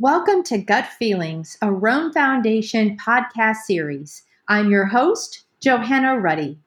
Welcome to Gut Feelings, a Rome Foundation podcast series. I'm your host, Johanna Ruddy.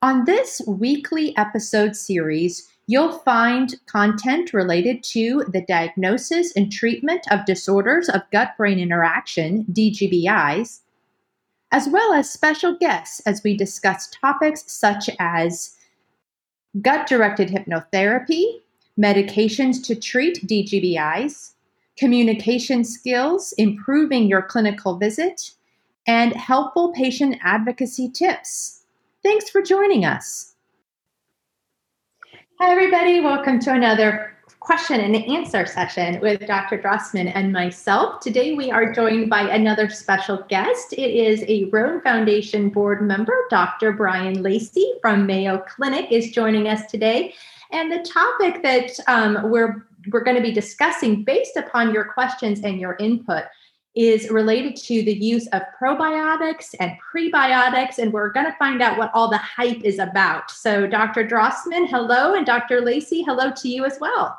On this weekly episode series, you'll find content related to the diagnosis and treatment of disorders of gut brain interaction, DGBIs, as well as special guests as we discuss topics such as gut directed hypnotherapy, medications to treat DGBIs communication skills, improving your clinical visit, and helpful patient advocacy tips. Thanks for joining us. Hi, everybody. Welcome to another question and answer session with Dr. Drossman and myself. Today, we are joined by another special guest. It is a Rome Foundation board member, Dr. Brian Lacy from Mayo Clinic, is joining us today. And the topic that um, we're we're going to be discussing based upon your questions and your input is related to the use of probiotics and prebiotics, and we're going to find out what all the hype is about. So, Dr. Drossman, hello, and Dr. Lacy, hello to you as well.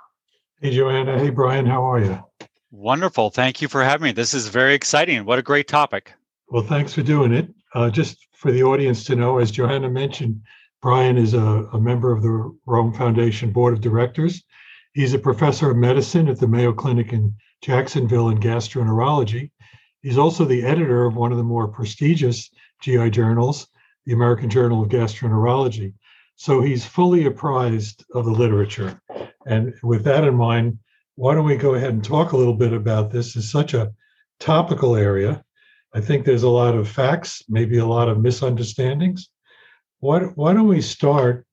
Hey, Johanna. Hey, Brian. How are you? Wonderful. Thank you for having me. This is very exciting. What a great topic. Well, thanks for doing it. Uh, just for the audience to know, as Johanna mentioned, Brian is a, a member of the Rome Foundation Board of Directors He's a professor of medicine at the Mayo Clinic in Jacksonville in gastroenterology. He's also the editor of one of the more prestigious GI journals, the American Journal of Gastroenterology. So he's fully apprised of the literature. And with that in mind, why don't we go ahead and talk a little bit about this? It's such a topical area. I think there's a lot of facts, maybe a lot of misunderstandings. Why, why don't we start?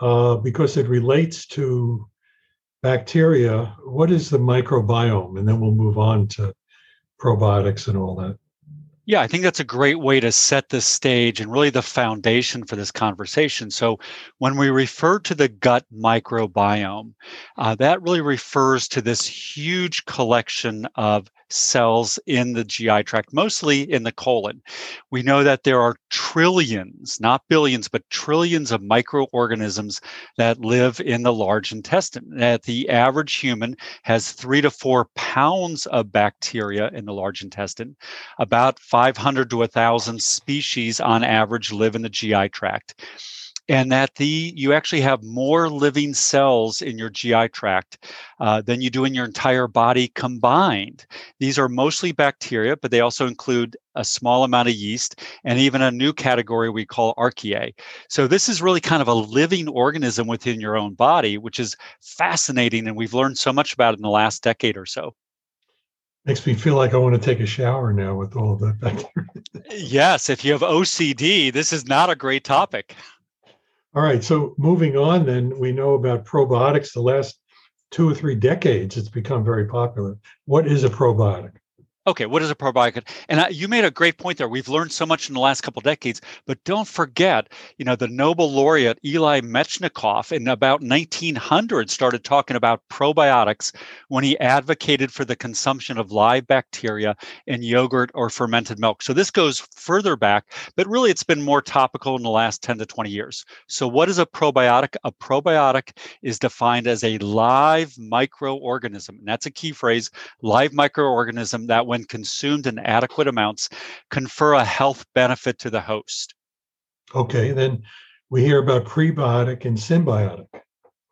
Uh, because it relates to bacteria, what is the microbiome? And then we'll move on to probiotics and all that. Yeah, I think that's a great way to set the stage and really the foundation for this conversation. So, when we refer to the gut microbiome, uh, that really refers to this huge collection of cells in the GI tract, mostly in the colon. We know that there are trillions, not billions, but trillions of microorganisms that live in the large intestine. That the average human has three to four pounds of bacteria in the large intestine. About 500 to 1,000 species on average live in the GI tract and that the you actually have more living cells in your GI tract uh, than you do in your entire body combined. These are mostly bacteria, but they also include a small amount of yeast and even a new category we call archaea. So this is really kind of a living organism within your own body, which is fascinating, and we've learned so much about it in the last decade or so. Makes me feel like I want to take a shower now with all of that bacteria. yes, if you have OCD, this is not a great topic. All right. So moving on, then we know about probiotics. The last two or three decades, it's become very popular. What is a probiotic? Okay, what is a probiotic? And you made a great point there. We've learned so much in the last couple decades, but don't forget, you know, the Nobel laureate Eli Metchnikoff in about 1900 started talking about probiotics when he advocated for the consumption of live bacteria in yogurt or fermented milk. So this goes further back, but really it's been more topical in the last 10 to 20 years. So what is a probiotic? A probiotic is defined as a live microorganism, and that's a key phrase, live microorganism that when consumed in adequate amounts, confer a health benefit to the host. Okay, then we hear about prebiotic and symbiotic.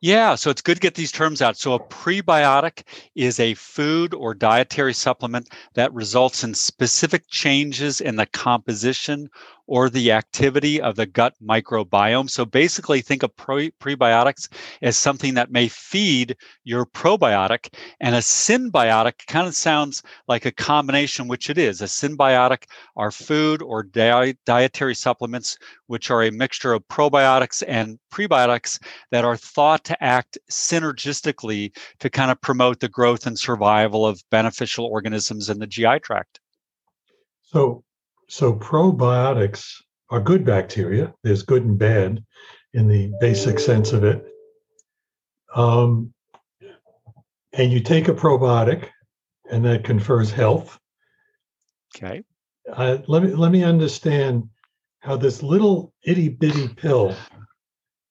Yeah, so it's good to get these terms out. So, a prebiotic is a food or dietary supplement that results in specific changes in the composition or the activity of the gut microbiome. So basically, think of pre- prebiotics as something that may feed your probiotic, and a symbiotic kind of sounds like a combination, which it is. A symbiotic are food or di- dietary supplements, which are a mixture of probiotics and prebiotics that are thought to act synergistically to kind of promote the growth and survival of beneficial organisms in the GI tract. So, so probiotics are good bacteria. There's good and bad in the basic sense of it. Um, and you take a probiotic, and that confers health. Okay. Uh, let me let me understand how this little itty bitty pill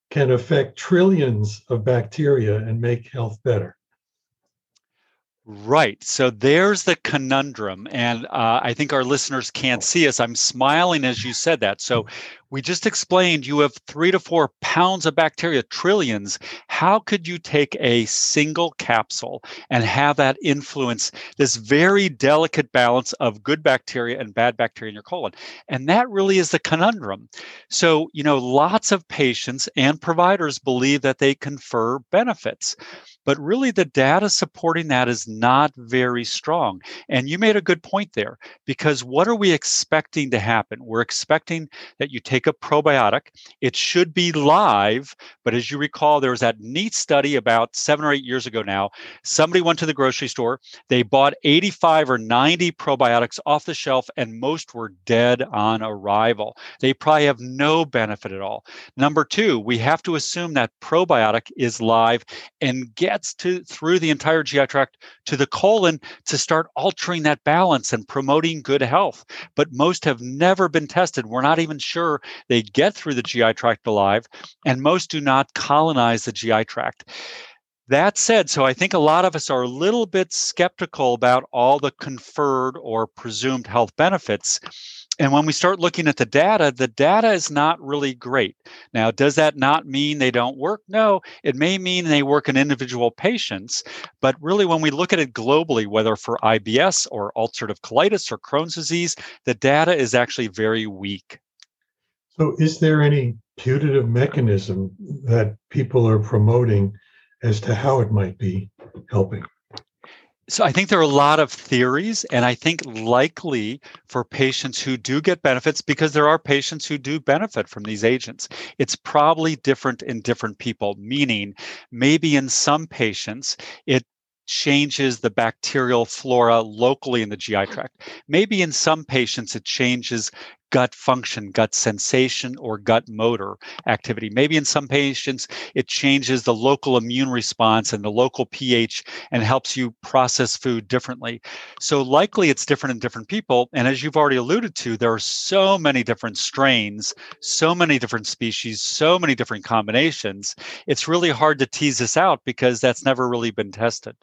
can affect trillions of bacteria and make health better. Right. So there's the conundrum. And uh, I think our listeners can't see us. I'm smiling as you said that. So we just explained you have three to four pounds of bacteria, trillions. How could you take a single capsule and have that influence this very delicate balance of good bacteria and bad bacteria in your colon? And that really is the conundrum. So, you know, lots of patients and providers believe that they confer benefits. But really, the data supporting that is not very strong. And you made a good point there because what are we expecting to happen? We're expecting that you take a probiotic. It should be live. But as you recall, there was that neat study about seven or eight years ago now. Somebody went to the grocery store, they bought 85 or 90 probiotics off the shelf, and most were dead on arrival. They probably have no benefit at all. Number two, we have to assume that probiotic is live and get gets to through the entire GI tract to the colon to start altering that balance and promoting good health. But most have never been tested. We're not even sure they get through the GI tract alive, and most do not colonize the GI tract. That said, so I think a lot of us are a little bit skeptical about all the conferred or presumed health benefits and when we start looking at the data, the data is not really great. Now, does that not mean they don't work? No, it may mean they work in individual patients. But really, when we look at it globally, whether for IBS or ulcerative colitis or Crohn's disease, the data is actually very weak. So, is there any putative mechanism that people are promoting as to how it might be helping? So I think there are a lot of theories, and I think likely for patients who do get benefits, because there are patients who do benefit from these agents, it's probably different in different people. Meaning, maybe in some patients, it changes the bacterial flora locally in the GI tract. Maybe in some patients, it changes gut function, gut sensation, or gut motor activity. Maybe in some patients, it changes the local immune response and the local pH and helps you process food differently. So, likely it's different in different people. And as you've already alluded to, there are so many different strains, so many different species, so many different combinations. It's really hard to tease this out because that's never really been tested.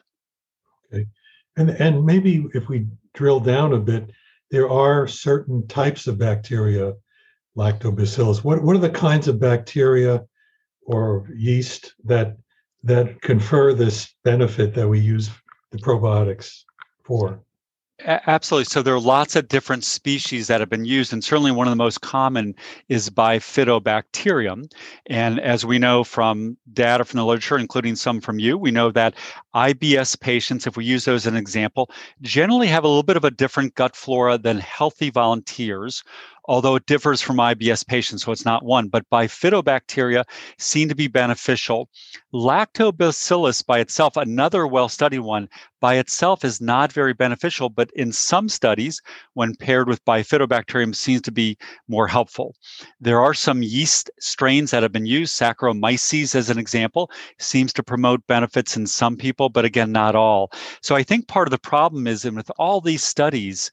Okay. And, and maybe if we drill down a bit, there are certain types of bacteria, lactobacillus. What, what are the kinds of bacteria or yeast that that confer this benefit that we use the probiotics for? Absolutely. So there are lots of different species that have been used, and certainly one of the most common is Bifidobacterium. And as we know from data from the literature, including some from you, we know that IBS patients, if we use those as an example, generally have a little bit of a different gut flora than healthy volunteers although it differs from IBS patients, so it's not one, but bifidobacteria seem to be beneficial. Lactobacillus by itself, another well studied one, by itself is not very beneficial, but in some studies, when paired with bifidobacterium, seems to be more helpful. There are some yeast strains that have been used, Saccharomyces as an example, seems to promote benefits in some people, but again, not all. So I think part of the problem is, and with all these studies,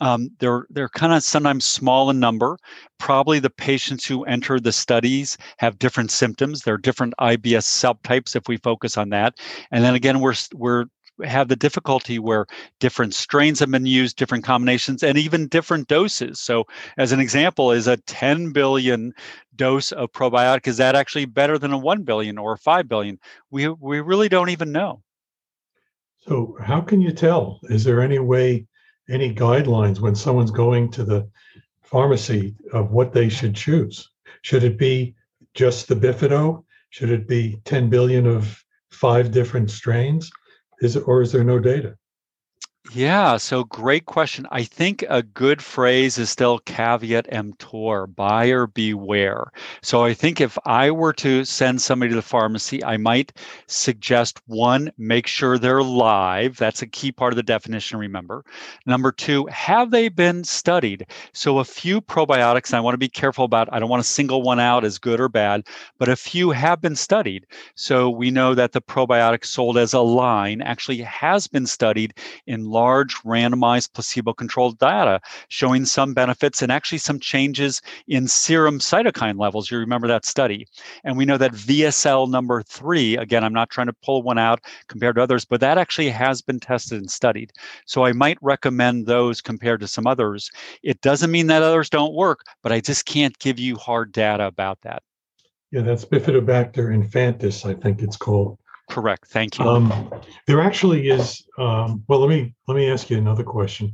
um, they're they're kind of sometimes small in number. Probably the patients who enter the studies have different symptoms. There are different IBS subtypes if we focus on that. And then again, we're we're have the difficulty where different strains have been used, different combinations, and even different doses. So, as an example, is a 10 billion dose of probiotic is that actually better than a 1 billion or 5 billion? We we really don't even know. So, how can you tell? Is there any way any guidelines when someone's going to the pharmacy of what they should choose? Should it be just the bifido? Should it be 10 billion of five different strains? Is it, or is there no data? Yeah, so great question. I think a good phrase is still caveat emptor, buyer beware. So I think if I were to send somebody to the pharmacy, I might suggest one, make sure they're live. That's a key part of the definition, remember. Number two, have they been studied? So a few probiotics, and I want to be careful about, I don't want to single one out as good or bad, but a few have been studied. So we know that the probiotic sold as Align actually has been studied in large randomized placebo controlled data showing some benefits and actually some changes in serum cytokine levels. You remember that study. And we know that VSL number three, again, I'm not trying to pull one out compared to others, but that actually has been tested and studied. So I might recommend those compared to some others. It doesn't mean that others don't work, but I just can't give you hard data about that. Yeah, that's Bifidobacter infantis, I think it's called. Correct. Thank you. Um, there actually is. Um, well, let me let me ask you another question.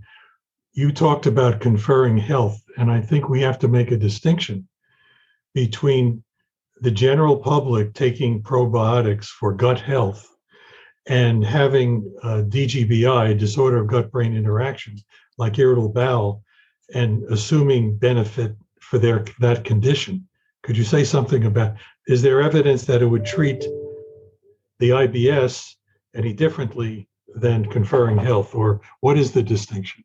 You talked about conferring health, and I think we have to make a distinction between the general public taking probiotics for gut health and having DGBI, disorder of gut-brain interaction, like irritable bowel, and assuming benefit for their that condition. Could you say something about? Is there evidence that it would treat the IBS any differently than conferring health, or what is the distinction?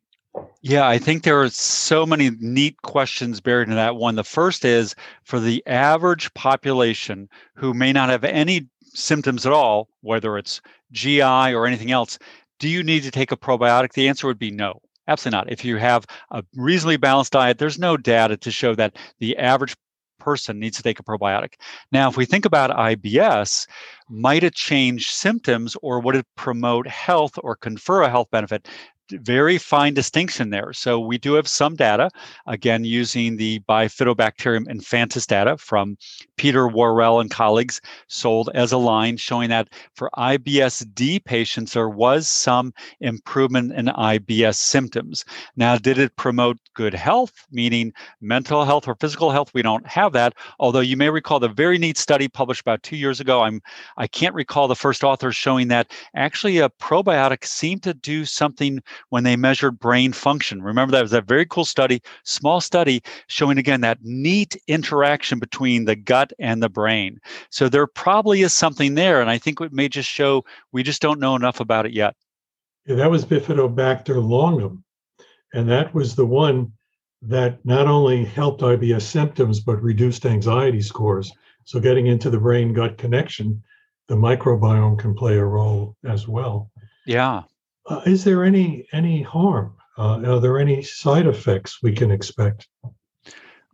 Yeah, I think there are so many neat questions buried in that one. The first is for the average population who may not have any symptoms at all, whether it's GI or anything else, do you need to take a probiotic? The answer would be no. Absolutely not. If you have a reasonably balanced diet, there's no data to show that the average person needs to take a probiotic. Now, if we think about IBS, might it change symptoms or would it promote health or confer a health benefit? Very fine distinction there. So we do have some data, again, using the Bifidobacterium infantis data from Peter Whorwell and colleagues sold as Align showing that for IBS-D patients, there was some improvement in IBS symptoms. Now, did it promote good health, meaning mental health or physical health? We don't have that, although you may recall the very neat study published about two years ago. I'm, I can't recall the first author showing that actually a probiotic seemed to do something when they measured brain function. Remember, that was a very cool study, small study, showing again that neat interaction between the gut and the brain. So there probably is something there. And I think it may just show we just don't know enough about it yet. Yeah, that was Bifidobacter longum. And that was the one that not only helped IBS symptoms, but reduced anxiety scores. So getting into the brain gut connection, the microbiome can play a role as well. Yeah. Uh, is there any any harm? Uh, are there any side effects we can expect?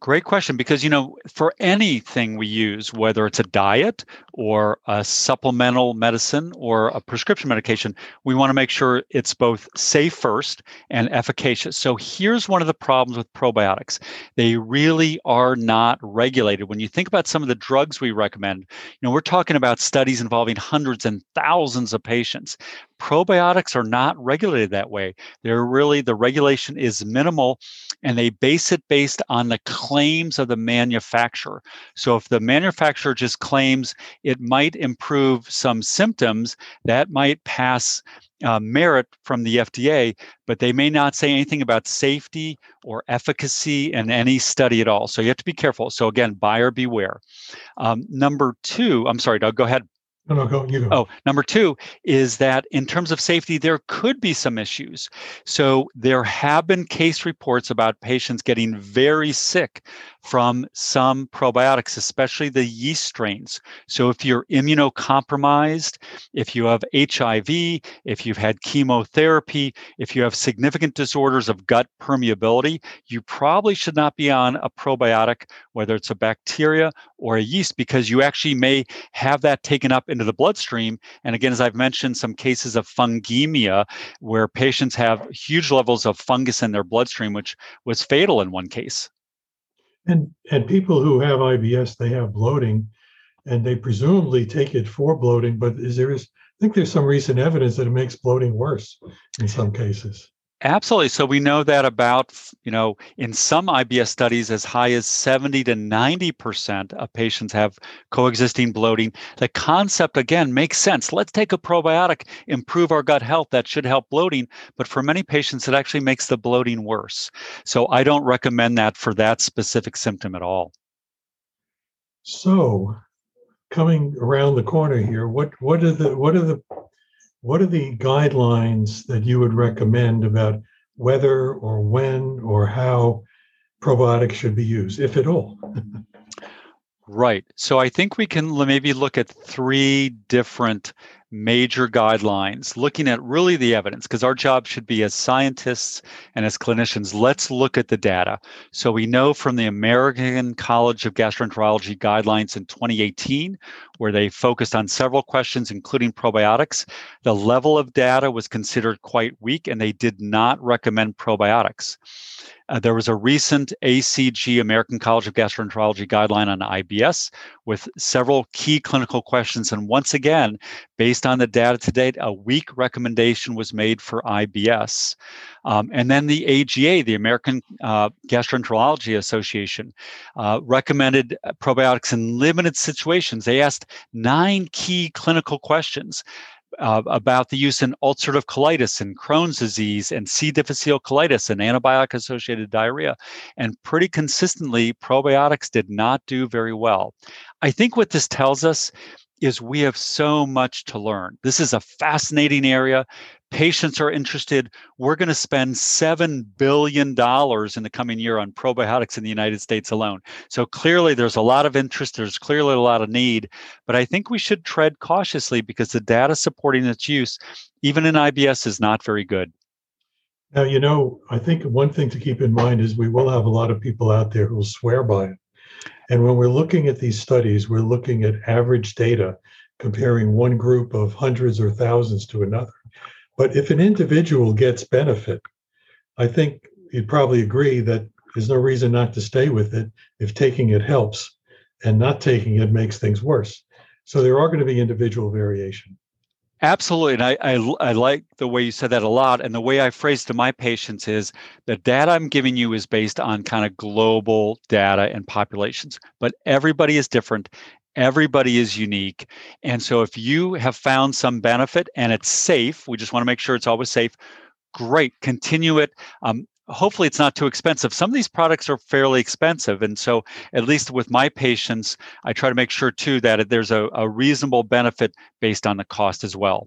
Great question because you know for anything we use whether it's a diet or a supplemental medicine or a prescription medication we want to make sure it's both safe first and efficacious. So here's one of the problems with probiotics. They really are not regulated. When you think about some of the drugs we recommend, you know we're talking about studies involving hundreds and thousands of patients probiotics are not regulated that way. They're really, the regulation is minimal and they base it based on the claims of the manufacturer. So if the manufacturer just claims it might improve some symptoms, that might pass uh, merit from the FDA, but they may not say anything about safety or efficacy in any study at all. So you have to be careful. So again, buyer beware. Um, number two, I'm sorry, Doug, go ahead. No, no, go, you go. Oh, number two is that in terms of safety, there could be some issues. So there have been case reports about patients getting very sick from some probiotics, especially the yeast strains. So if you're immunocompromised, if you have HIV, if you've had chemotherapy, if you have significant disorders of gut permeability, you probably should not be on a probiotic, whether it's a bacteria or a yeast, because you actually may have that taken up into the bloodstream. And again, as I've mentioned, some cases of fungemia where patients have huge levels of fungus in their bloodstream, which was fatal in one case. And and people who have IBS, they have bloating, and they presumably take it for bloating. But is there is I think there's some recent evidence that it makes bloating worse in some cases. Absolutely. So we know that about, you know, in some IBS studies, as high as 70 to 90% of patients have coexisting bloating. The concept, again, makes sense. Let's take a probiotic, improve our gut health. That should help bloating. But for many patients, it actually makes the bloating worse. So I don't recommend that for that specific symptom at all. So coming around the corner here, what what are the what are the what are the guidelines that you would recommend about whether or when or how probiotics should be used, if at all? right. So I think we can maybe look at three different major guidelines, looking at really the evidence, because our job should be as scientists and as clinicians, let's look at the data. So we know from the American College of Gastroenterology guidelines in 2018, where they focused on several questions, including probiotics, the level of data was considered quite weak and they did not recommend probiotics. Uh, there was a recent ACG, American College of Gastroenterology guideline on IBS with several key clinical questions. And once again, based on the data to date, a weak recommendation was made for IBS. Um, and then the AGA, the American uh, Gastroenterology Association, uh, recommended probiotics in limited situations. They asked nine key clinical questions uh, about the use in ulcerative colitis and Crohn's disease and C. difficile colitis and antibiotic associated diarrhea. And pretty consistently, probiotics did not do very well. I think what this tells us is we have so much to learn. This is a fascinating area. Patients are interested. We're going to spend $7 billion in the coming year on probiotics in the United States alone. So clearly, there's a lot of interest. There's clearly a lot of need. But I think we should tread cautiously because the data supporting its use, even in IBS, is not very good. Now, you know, I think one thing to keep in mind is we will have a lot of people out there who will swear by it. And when we're looking at these studies, we're looking at average data, comparing one group of hundreds or thousands to another. But if an individual gets benefit, I think you'd probably agree that there's no reason not to stay with it if taking it helps and not taking it makes things worse. So there are going to be individual variation. Absolutely. And I, I, I, like the way you said that a lot. And the way I phrase to my patients is the data I'm giving you is based on kind of global data and populations, but everybody is different. Everybody is unique. And so if you have found some benefit and it's safe, we just want to make sure it's always safe. Great, continue it. Um, hopefully it's not too expensive. Some of these products are fairly expensive. And so, at least with my patients, I try to make sure too that there's a, a reasonable benefit based on the cost as well.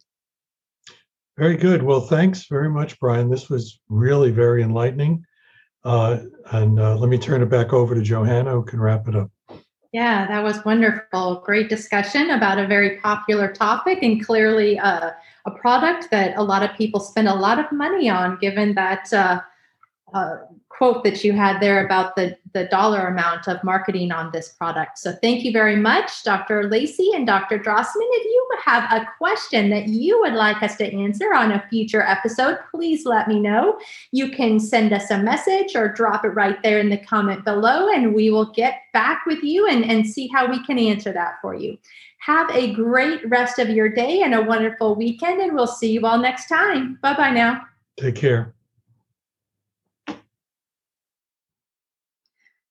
Very good. Well, thanks very much, Brian. This was really very enlightening. Uh, and uh, let me turn it back over to Johanna, who can wrap it up. Yeah, that was wonderful. Great discussion about a very popular topic and clearly uh, a product that a lot of people spend a lot of money on, given that uh, uh, quote that you had there about the, the dollar amount of marketing on this product. So thank you very much, Dr. Lacy and Dr. Drossman. If you have a question that you would like us to answer on a future episode, please let me know. You can send us a message or drop it right there in the comment below, and we will get back with you and, and see how we can answer that for you. Have a great rest of your day and a wonderful weekend, and we'll see you all next time. Bye bye now. Take care.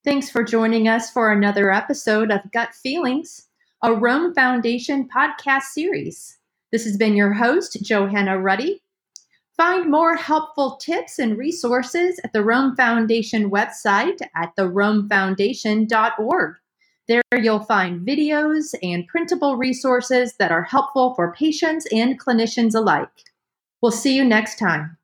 Thanks for joining us for another episode of Gut Feelings, a Rome Foundation podcast series. This has been your host, Johanna Ruddy. Find more helpful tips and resources at the Rome Foundation website at theromefoundation.org. There you'll find videos and printable resources that are helpful for patients and clinicians alike. We'll see you next time.